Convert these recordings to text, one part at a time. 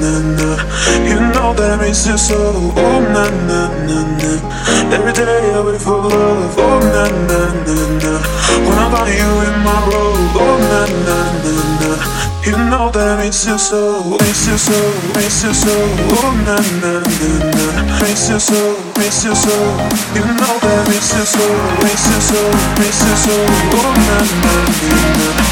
na na. You know that makes you so. Oh na na na na. Every day I wait for love. Oh na na na na. When I find you in my robe. Oh na na na na. You know that makes you so. Makes you so. Makes you so. Oh na na na na. Makes you so. Makes you so. You know that makes you so. Makes you so. Makes you so. Oh na na na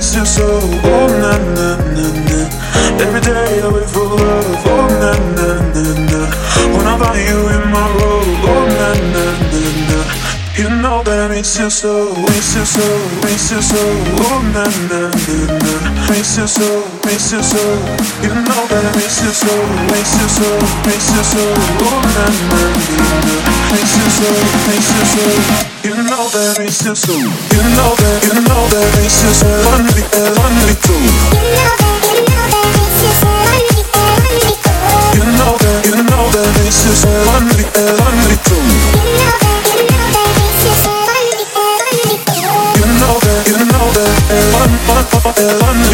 makes you so. Oh na na na na, every day I wait for love. Oh na na na na, when I find you in my robe. Oh na na na na, you know that makes you so. Makes you so, makes you so. Oh na na na na, makes you so, makes you so. You know that makes you so, makes you so, makes you so. Oh na na na na, one, one, one, one, one.